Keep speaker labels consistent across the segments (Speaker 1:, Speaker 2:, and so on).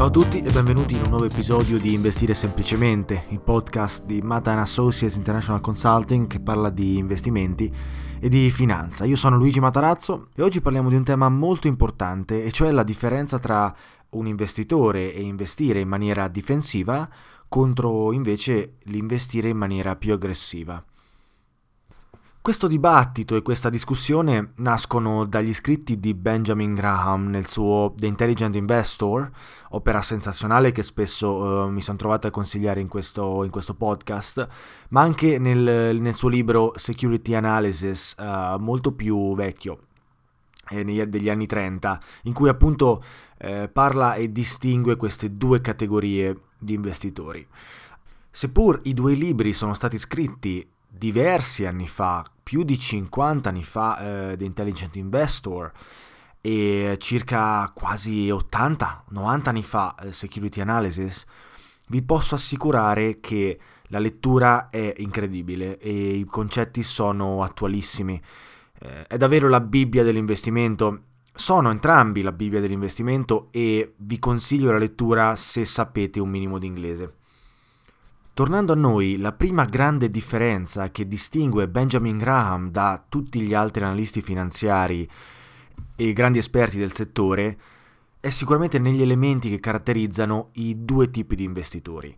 Speaker 1: Ciao a tutti e benvenuti in un nuovo episodio di Investire Semplicemente, il podcast di Mata Associates International Consulting che parla di investimenti e di finanza. Io sono Luigi Matarazzo e oggi parliamo di un tema molto importante, e cioè la differenza tra un investitore e investire in maniera difensiva contro invece l'investire in maniera più aggressiva. Questo dibattito e questa discussione nascono dagli scritti di Benjamin Graham nel suo The Intelligent Investor, opera sensazionale che spesso uh, mi sono trovato a consigliare in questo, in questo podcast, ma anche nel, nel, suo libro Security Analysis, uh, molto più vecchio, eh, degli anni 30, in cui appunto eh, parla e distingue queste due categorie di investitori. Seppur i due libri sono stati scritti diversi anni fa, più di 50 anni fa, eh, The Intelligent Investor e circa quasi 80-90 anni fa eh, Security Analysis, vi posso assicurare che la lettura è incredibile e i concetti sono attualissimi. Eh, è davvero la Bibbia dell'investimento. Sono entrambi la Bibbia dell'investimento e vi consiglio la lettura se sapete un minimo di inglese. Tornando a noi, la prima grande differenza che distingue Benjamin Graham da tutti gli altri analisti finanziari e grandi esperti del settore è sicuramente negli elementi che caratterizzano i due tipi di investitori.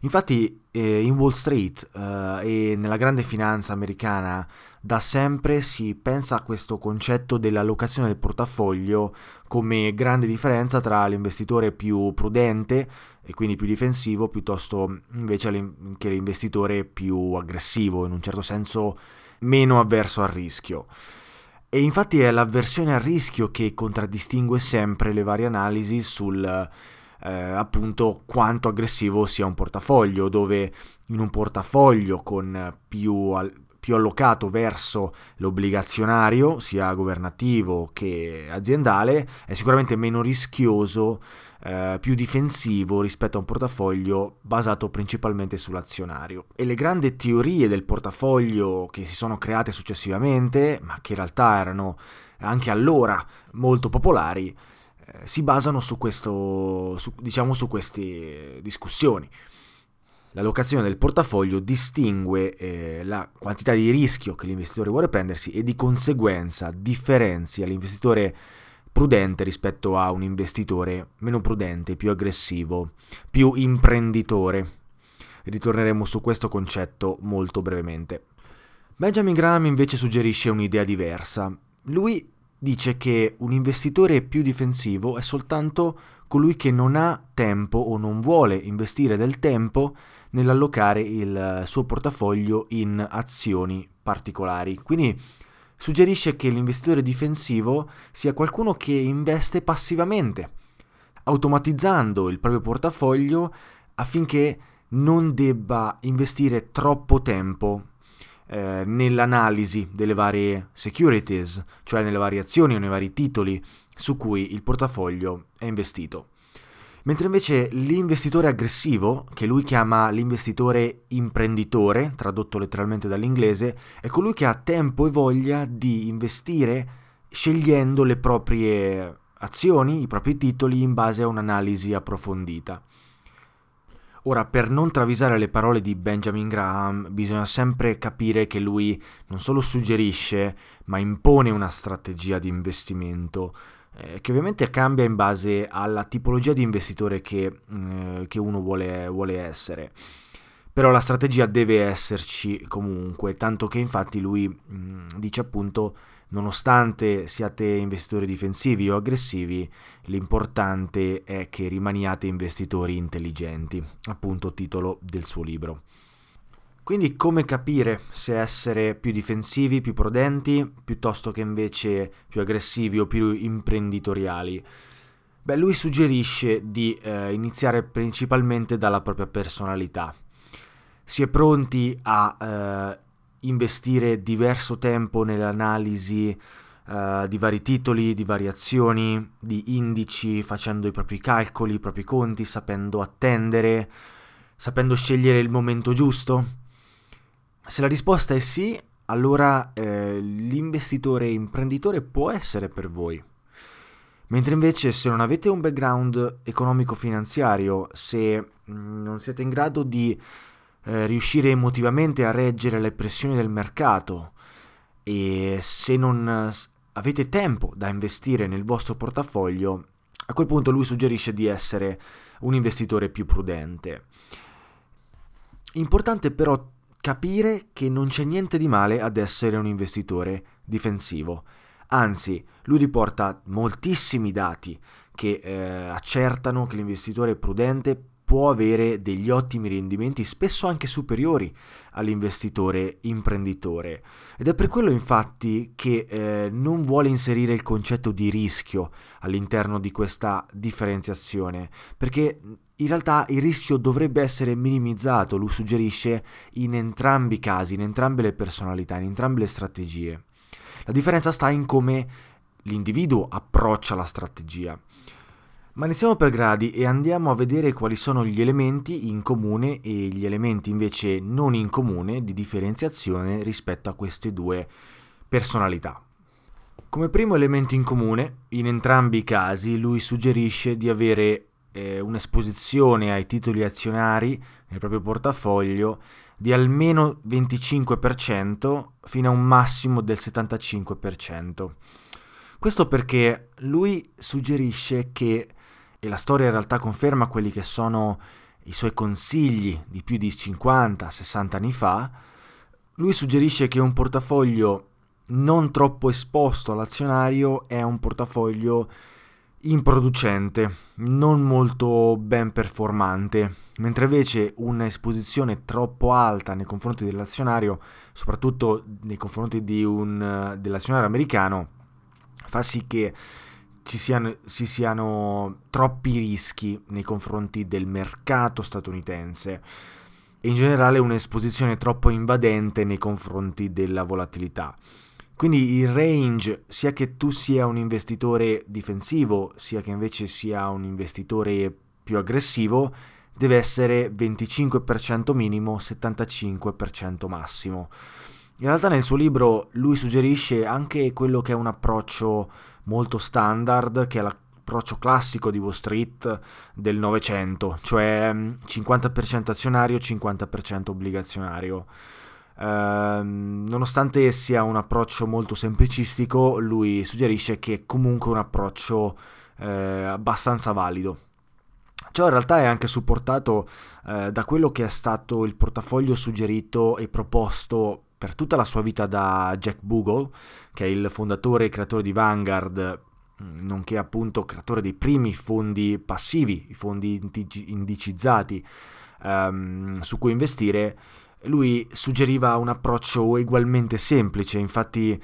Speaker 1: Infatti eh, in Wall Street eh, e nella grande finanza americana da sempre si pensa a questo concetto dell'allocazione del portafoglio come grande differenza tra l'investitore più prudente e quindi più difensivo piuttosto invece che l'investitore più aggressivo, in un certo senso meno avverso al rischio. E infatti è l'avversione al rischio che contraddistingue sempre le varie analisi sul eh, appunto quanto aggressivo sia un portafoglio, dove in un portafoglio con più, più allocato verso l'obbligazionario, sia governativo che aziendale, è sicuramente meno rischioso, eh, più difensivo rispetto a un portafoglio basato principalmente sull'azionario. E le grandi teorie del portafoglio che si sono create successivamente, ma che in realtà erano anche allora molto popolari, eh, si basano su, questo, su, diciamo, su queste discussioni. La locazione del portafoglio distingue eh, la quantità di rischio che l'investitore vuole prendersi e di conseguenza differenzia l'investitore prudente rispetto a un investitore meno prudente, più aggressivo, più imprenditore. Ritorneremo su questo concetto molto brevemente. Benjamin Graham invece suggerisce un'idea diversa. Lui dice che un investitore più difensivo è soltanto colui che non ha tempo o non vuole investire del tempo nell'allocare il suo portafoglio in azioni particolari. Quindi suggerisce che l'investitore difensivo sia qualcuno che investe passivamente, automatizzando il proprio portafoglio affinché non debba investire troppo tempo eh, nell'analisi delle varie securities, cioè nelle varie azioni o nei vari titoli su cui il portafoglio è investito. Mentre invece l'investitore aggressivo, che lui chiama l'investitore imprenditore, tradotto letteralmente dall'inglese, è colui che ha tempo e voglia di investire scegliendo le proprie azioni, i propri titoli in base a un'analisi approfondita. Ora, per non travisare le parole di Benjamin Graham, bisogna sempre capire che lui non solo suggerisce, ma impone una strategia di investimento eh, che ovviamente cambia in base alla tipologia di investitore che, eh, che uno vuole, vuole essere. Però la strategia deve esserci comunque, tanto che infatti lui mh, mm, dice appunto nonostante siate investitori difensivi o aggressivi, l'importante è che rimaniate investitori intelligenti, appunto titolo del suo libro. Quindi come capire se essere più difensivi, più prudenti, piuttosto che invece più aggressivi o più imprenditoriali? Beh, lui suggerisce di eh, iniziare principalmente dalla propria personalità. Si è pronti a eh, investire diverso tempo nell'analisi uh, di vari titoli, di variazioni, di indici, facendo i propri calcoli, i propri conti, sapendo attendere, sapendo scegliere il momento giusto? Se la risposta è sì, allora eh, l'investitore imprenditore può essere per voi. Mentre invece se non avete un background economico-finanziario, se mm, non siete in grado di eh, riuscire emotivamente a reggere le pressioni del mercato e se non avete tempo da investire nel vostro portafoglio, a quel punto lui suggerisce di essere un investitore più prudente. Importante però capire che non c'è niente di male ad essere un investitore difensivo. Anzi, lui riporta moltissimi dati che eh, accertano che l'investitore prudente può avere degli ottimi rendimenti, spesso anche superiori all'investitore imprenditore. Ed è per quello infatti che eh, non vuole inserire il concetto di rischio all'interno di questa differenziazione, perché in realtà il rischio dovrebbe essere minimizzato, lui suggerisce, in entrambi i casi, in entrambe le personalità, in entrambe le strategie. La differenza sta in come l'individuo approccia la strategia. Ma iniziamo per gradi e andiamo a vedere quali sono gli elementi in comune e gli elementi invece non in comune di differenziazione rispetto a queste due personalità. Come primo elemento in comune, in entrambi i casi lui suggerisce di avere eh, un'esposizione ai titoli azionari nel proprio portafoglio di almeno 25% fino a un massimo del 75%. Questo perché lui suggerisce che e la storia in realtà conferma quelli che sono i suoi consigli di più di 50-60 anni fa, lui suggerisce che un portafoglio non troppo esposto all'azionario è un portafoglio improducente, non molto ben performante, mentre invece un'esposizione troppo alta nei confronti dell'azionario, soprattutto nei confronti un, dell'azionario americano, fa sì che ci siano, ci siano troppi rischi nei confronti del mercato statunitense e in generale un'esposizione troppo invadente nei confronti della volatilità. Quindi il range, sia che tu sia un investitore difensivo, sia che invece sia un investitore più aggressivo, deve essere 25% minimo, 75% massimo. In realtà nel suo libro lui suggerisce anche quello che è un approccio molto standard, che è l'approccio classico di Wall Street del Novecento, cioè 50% mm, azionario, 50% obbligazionario. Uh, nonostante sia un approccio molto semplicistico, lui suggerisce che è comunque un approccio eh, abbastanza valido. Ciò in realtà è anche supportato eh, da quello che è stato il portafoglio suggerito e proposto per tutta la sua vita da Jack Bogle, che è il fondatore e creatore di Vanguard, mm, nonché appunto creatore dei primi fondi passivi, i fondi indicizzati um, su cui investire lui suggeriva un approccio ugualmente semplice, infatti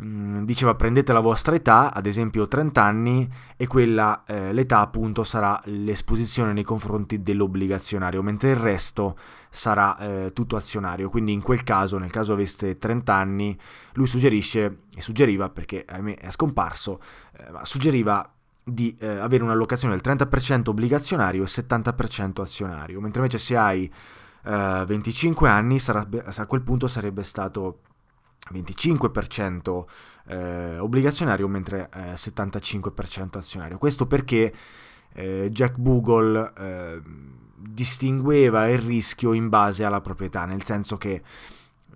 Speaker 1: mm, diceva prendete la vostra età, ad esempio 30 anni, e quella, eh, l'età appunto sarà l'esposizione nei confronti dell'obbligazionario, mentre il resto sarà eh, tutto azionario. Quindi in quel caso, nel caso aveste 30 anni, lui suggerisce, e suggeriva perché ahimè è scomparso, eh, suggeriva di eh, avere un'allocazione del 30% obbligazionario e 70% azionario, mentre invece se hai 25 eh, anni sarebbe, a quel punto sarebbe stato 25% eh, obbligazionario mentre eh, 75% azionario. Questo perché eh, Jack Bogle eh, distingueva il rischio in base alla proprietà, nel senso che,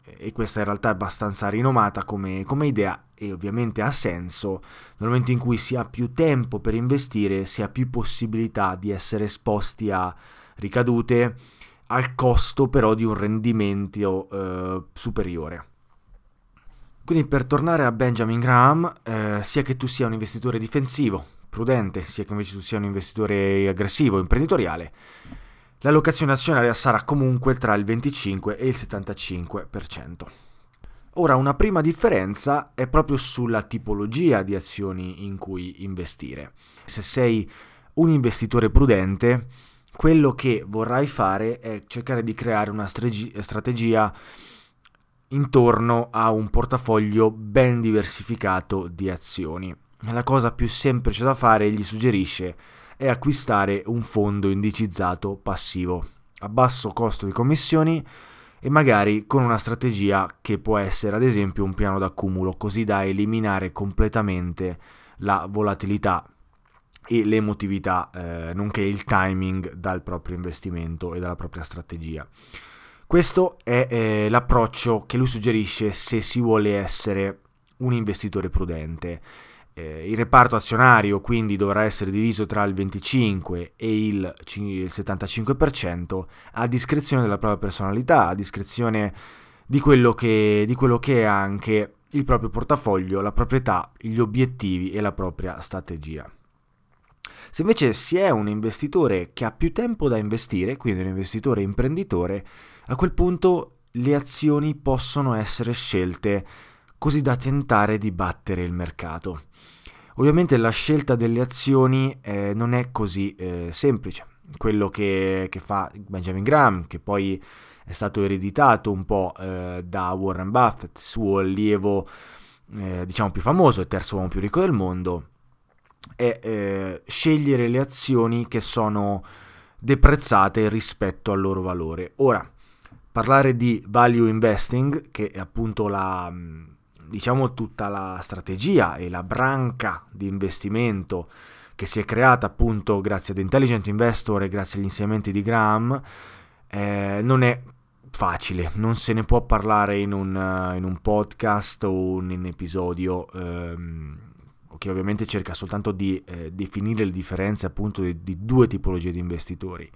Speaker 1: e questa in realtà è abbastanza rinomata come, come idea e ovviamente ha senso, nel momento in cui si ha più tempo per investire, si ha più possibilità di essere esposti a ricadute al costo però di un rendimento eh, superiore. Quindi per tornare a Benjamin Graham, eh, sia che tu sia un investitore difensivo, prudente, sia che invece tu sia un investitore aggressivo, imprenditoriale, l'allocazione azionaria sarà comunque tra il 25 e il 75%. Ora, una prima differenza è proprio sulla tipologia di azioni in cui investire. Se sei un investitore prudente, quello che vorrai fare è cercare di creare una strategia intorno a un portafoglio ben diversificato di azioni. La cosa più semplice da fare, gli suggerisce, è acquistare un fondo indicizzato passivo a basso costo di commissioni e magari con una strategia che può essere ad esempio un piano d'accumulo così da eliminare completamente la volatilità e l'emotività, eh, nonché il timing dal proprio investimento e dalla propria strategia. Questo è eh, l'approccio che lui suggerisce se si vuole essere un investitore prudente. Eh, il reparto azionario quindi dovrà essere diviso tra il 25 e il, il 75% a discrezione della propria personalità, a discrezione di quello, che, di quello che è anche il proprio portafoglio, la proprietà, gli obiettivi e la propria strategia. Se invece si è un investitore che ha più tempo da investire, quindi un investitore imprenditore, a quel punto le azioni possono essere scelte così da tentare di battere il mercato. Ovviamente la scelta delle azioni eh, non è così eh, semplice. Quello che, che, fa Benjamin Graham, che poi è stato ereditato un po' eh, da Warren Buffett, suo allievo eh, diciamo più famoso e terzo uomo più ricco del mondo, è eh, scegliere le azioni che sono deprezzate rispetto al loro valore. Ora, parlare di value investing, che è appunto la, diciamo, tutta la strategia e la branca di investimento che si è creata appunto grazie ad Intelligent Investor e grazie agli insegnamenti di Graham, eh, non è facile, non se ne può parlare in un, in un podcast o in un episodio. Ehm, che ovviamente cerca soltanto di eh, definire le differenze appunto di, di, due tipologie di investitori.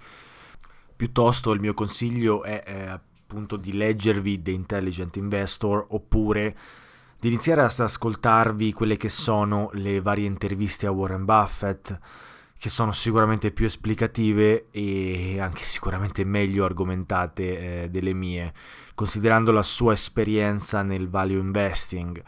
Speaker 1: Piuttosto il mio consiglio è eh, appunto di leggervi The Intelligent Investor oppure di iniziare ad ascoltarvi quelle che sono le varie interviste a Warren Buffett che sono sicuramente più esplicative e anche sicuramente meglio argomentate eh, delle mie, considerando la sua esperienza nel value investing.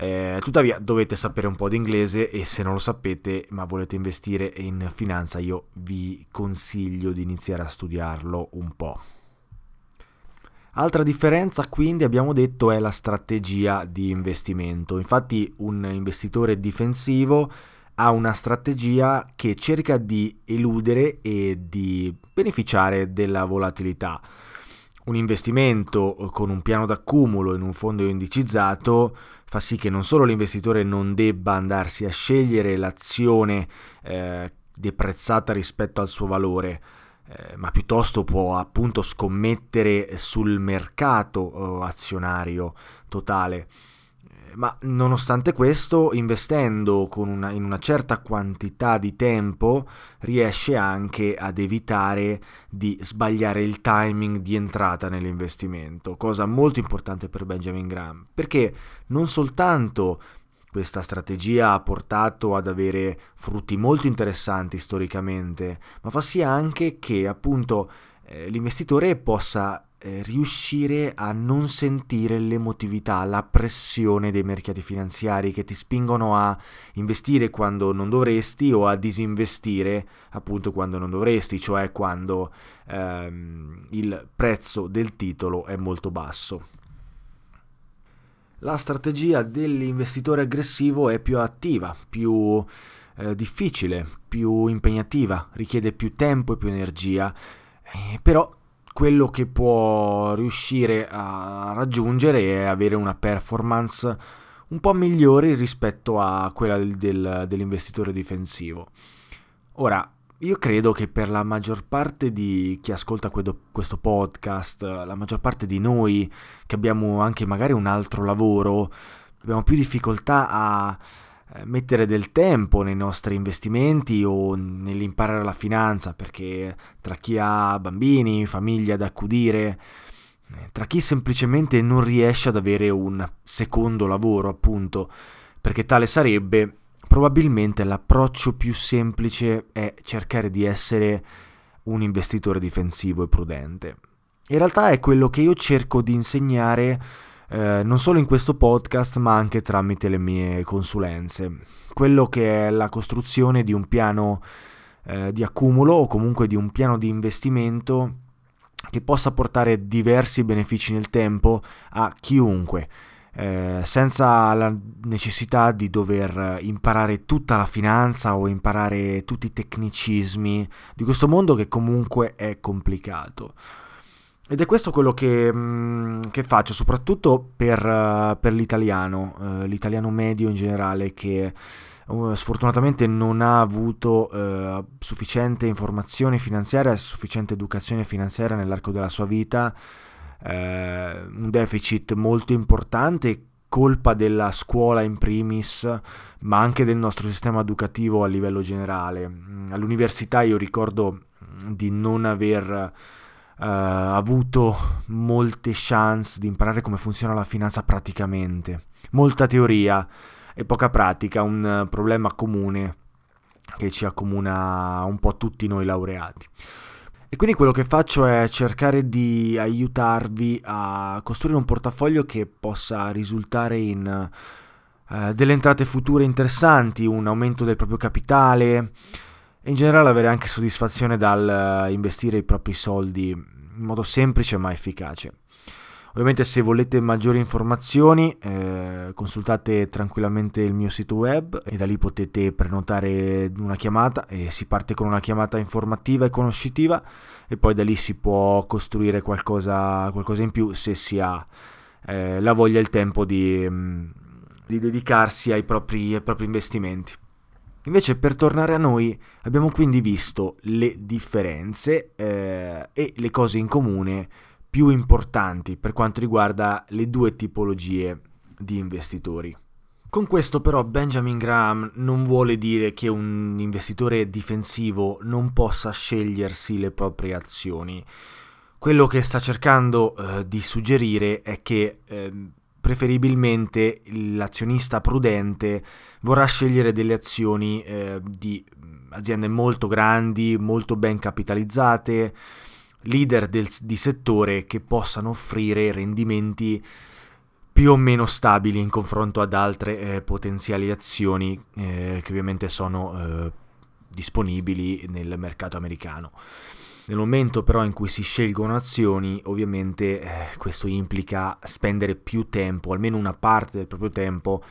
Speaker 1: Eh, tuttavia dovete sapere un po' di inglese e se non lo sapete ma volete investire in finanza io vi consiglio di iniziare a studiarlo un po'. Altra differenza quindi abbiamo detto è la strategia di investimento. Infatti un investitore difensivo ha una strategia che cerca di eludere e di beneficiare della volatilità. Un investimento con un piano d'accumulo in un fondo indicizzato fa sì che non solo l'investitore non debba andarsi a scegliere l'azione eh, deprezzata rispetto al suo valore, eh, ma piuttosto può appunto scommettere sul mercato eh, azionario totale ma nonostante questo, investendo una, in una certa quantità di tempo, riesce anche ad evitare di sbagliare il timing di entrata nell'investimento, cosa molto importante per Benjamin Graham, perché non soltanto questa strategia ha portato ad avere frutti molto interessanti storicamente, ma fa sì anche che appunto eh, l'investitore possa eh, riuscire a non sentire l'emotività, la pressione dei mercati finanziari che ti spingono a investire quando non dovresti o a disinvestire appunto quando non dovresti, cioè quando ehm, il prezzo del titolo è molto basso. La strategia dell'investitore aggressivo è più attiva, più eh, difficile, più impegnativa, richiede più tempo e più energia, eh, però quello che può riuscire a raggiungere è avere una performance un po' migliore rispetto a quella del, del, dell'investitore difensivo. Ora, io credo che per la maggior parte di chi ascolta questo podcast, la maggior parte di noi che abbiamo anche magari un altro lavoro, abbiamo più difficoltà a mettere del tempo nei nostri investimenti o nell'imparare la finanza, perché tra chi ha bambini, famiglia da accudire, eh, tra chi semplicemente non riesce ad avere un secondo lavoro, appunto, perché tale sarebbe, probabilmente l'approccio più semplice è cercare di essere un investitore difensivo e prudente. In realtà è quello che io cerco di insegnare eh, non solo in questo podcast ma anche tramite le mie consulenze. Quello che è la costruzione di un piano eh, di accumulo o comunque di un piano di investimento che possa portare diversi benefici nel tempo a chiunque. Eh, senza la necessità di dover imparare tutta la finanza o imparare tutti i tecnicismi di questo mondo che comunque è complicato. Ed è questo quello che, mm, che faccio, soprattutto per, uh, per l'italiano, uh, l'italiano medio in generale, che uh, sfortunatamente non ha avuto sufficiente informazione finanziaria, sufficiente educazione finanziaria nell'arco della sua vita, un deficit molto importante colpa della scuola in primis, ma anche del nostro sistema educativo a livello generale. Mm, all'università io ricordo di non aver uh, avuto molte chance di imparare come funziona la finanza praticamente. Molta teoria e poca pratica, un problema comune che ci accomuna un po' tutti noi laureati. E quindi quello che faccio è cercare di aiutarvi a costruire un portafoglio che possa risultare in uh, delle entrate future interessanti, un aumento del proprio capitale, in generale avere anche soddisfazione dal uh, investire i propri soldi in modo semplice ma efficace. Ovviamente se volete maggiori informazioni eh, consultate tranquillamente il mio sito web e da lì potete prenotare una chiamata e si parte con una chiamata informativa e conoscitiva e poi da lì si può costruire qualcosa, qualcosa in più se si ha eh, la voglia e il tempo di, mm, di dedicarsi ai propri, ai propri investimenti. Invece per tornare a noi abbiamo quindi visto le differenze eh, e le cose in comune più importanti per quanto riguarda le due tipologie di investitori. Con questo però Benjamin Graham non vuole dire che un investitore difensivo non possa scegliersi le proprie azioni. Quello che sta cercando eh, di suggerire è che eh, preferibilmente l'azionista prudente vorrà scegliere delle azioni eh, di aziende molto grandi, molto ben capitalizzate, leader del, di settore che possano offrire rendimenti più o meno stabili in confronto ad altre eh, potenziali azioni eh, che ovviamente sono eh, disponibili nel mercato americano. Nel momento però in cui si scelgono azioni, ovviamente eh, questo implica spendere più tempo, almeno una parte del proprio tempo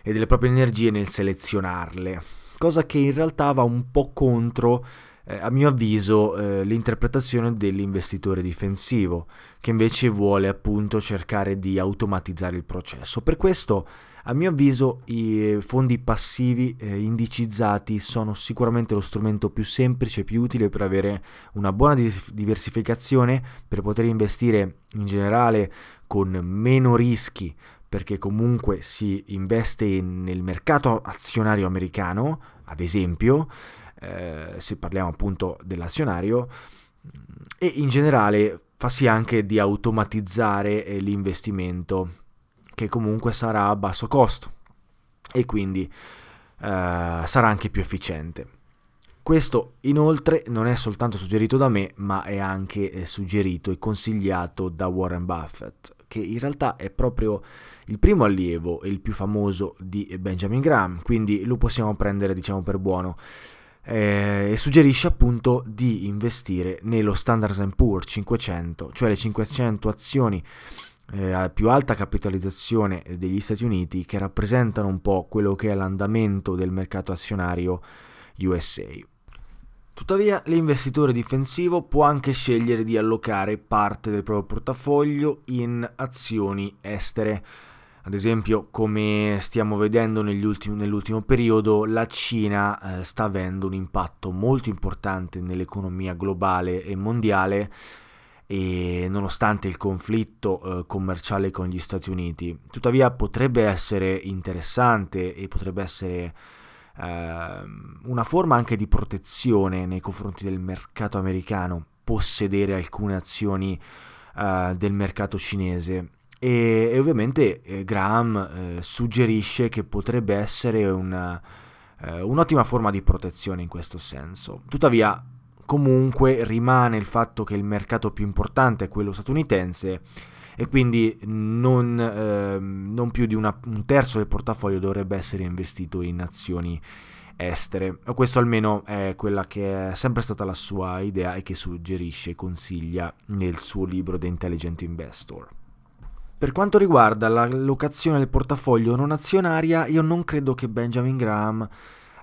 Speaker 1: e delle proprie energie nel selezionarle, cosa che in realtà va un po' contro eh, a mio avviso eh, l'interpretazione dell'investitore difensivo, che invece vuole appunto cercare di automatizzare il processo. Per questo, a mio avviso, i fondi passivi eh, indicizzati sono sicuramente lo strumento più semplice e più utile per avere una buona diversificazione, per poter investire in generale con meno rischi perché comunque si investe nel mercato azionario americano, ad esempio, eh, se parliamo appunto dell'azionario, e in generale fa sì anche di automatizzare eh, l'investimento, che comunque sarà a basso costo e quindi eh, sarà anche più efficiente. Questo inoltre non è soltanto suggerito da me, ma è anche eh, suggerito e consigliato da Warren Buffett, che in realtà è proprio il primo allievo e il più famoso di Benjamin Graham, quindi lo possiamo prendere diciamo per buono eh, e suggerisce appunto di investire nello Standard Poor's 500, cioè le 500 azioni eh, più alta capitalizzazione degli Stati Uniti che rappresentano un po' quello che è l'andamento del mercato azionario USA. Tuttavia, l'investitore difensivo può anche scegliere di allocare parte del proprio portafoglio in azioni estere ad esempio, come stiamo vedendo ultimi, nell'ultimo periodo, la Cina eh, sta avendo un impatto molto importante nell'economia globale e mondiale e nonostante il conflitto eh, commerciale con gli Stati Uniti. Tuttavia potrebbe essere interessante e potrebbe essere eh, una forma anche di protezione nei confronti del mercato americano possedere alcune azioni eh, del mercato cinese e, e ovviamente eh, Graham eh, suggerisce che potrebbe essere una, eh, un'ottima forma di protezione in questo senso. Tuttavia, comunque rimane il fatto che il mercato più importante è quello statunitense e quindi non, eh, non più di una, un terzo del portafoglio dovrebbe essere investito in azioni estere. Questo almeno è quella che è sempre stata la sua idea e che suggerisce e consiglia nel suo libro The Intelligent Investor. Per quanto riguarda l'allocazione del portafoglio non azionaria, io non credo che Benjamin Graham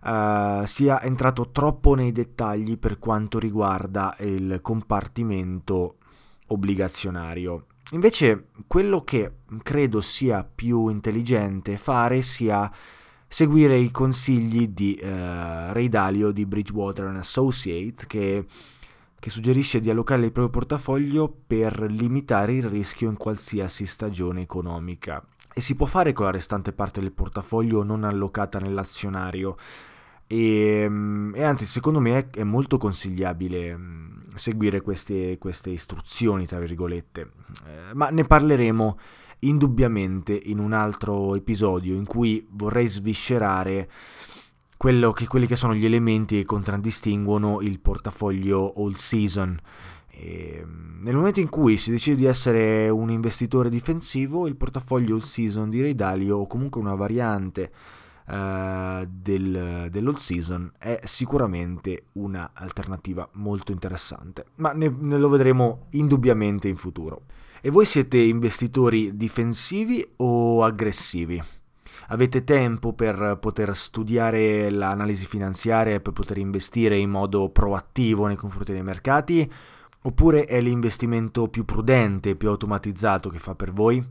Speaker 1: uh, sia entrato troppo nei dettagli per quanto riguarda il compartimento obbligazionario. Invece quello che credo sia più intelligente fare sia seguire i consigli di uh, Ray Dalio di Bridgewater Associate che che suggerisce di allocare il proprio portafoglio per limitare il rischio in qualsiasi stagione economica. E si può fare con la restante parte del portafoglio non allocata nell'azionario. E, mm, e anzi, secondo me è, è molto consigliabile mm, seguire queste, queste, istruzioni, tra virgolette. Eh, ma ne parleremo indubbiamente in un altro episodio in cui vorrei sviscerare che, quelli che sono gli elementi che contraddistinguono il portafoglio all season. E ehm, nel momento in cui si decide di essere un investitore difensivo, il portafoglio all season di Ray o comunque una variante uh, del, dell'all season è sicuramente un'alternativa molto interessante, ma ne, ne lo vedremo indubbiamente in futuro. E voi siete investitori difensivi o aggressivi? avete tempo per poter studiare l'analisi finanziaria e per poter investire in modo proattivo nei confronti dei mercati? Oppure è l'investimento più prudente, più automatizzato che fa per voi?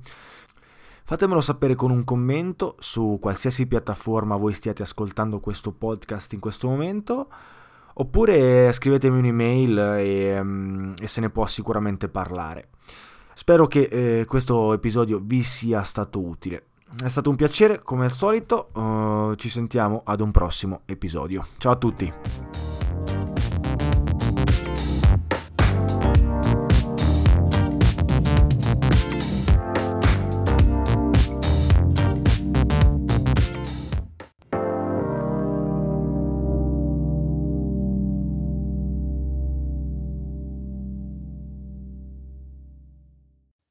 Speaker 1: Fatemelo sapere con un commento su qualsiasi piattaforma voi stiate ascoltando questo podcast in questo momento, oppure scrivetemi un'email e, mm, e se ne può sicuramente parlare. Spero che eh, questo episodio vi sia stato utile. È stato un piacere, come al solito. Uh, ci sentiamo ad un prossimo episodio. Ciao a tutti.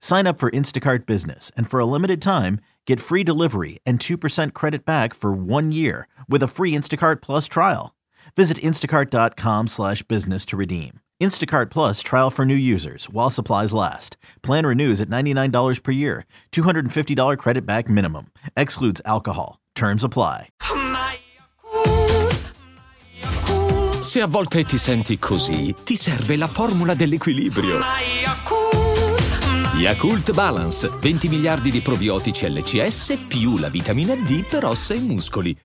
Speaker 2: Sign up for Instacart Business and for a limited time, get free delivery and 2% credit back for one year with a free Instacart Plus trial. Visit instacart.com slash business to redeem. Instacart Plus trial for new users while supplies last. Plan renews at $99 per year. $250 credit back minimum. Excludes alcohol. Terms apply.
Speaker 3: Se a volte ti senti così, ti serve la formula dell'equilibrio. Yakult Balance, 20 miliardi di probiotici LCS più la vitamina D per ossa e muscoli.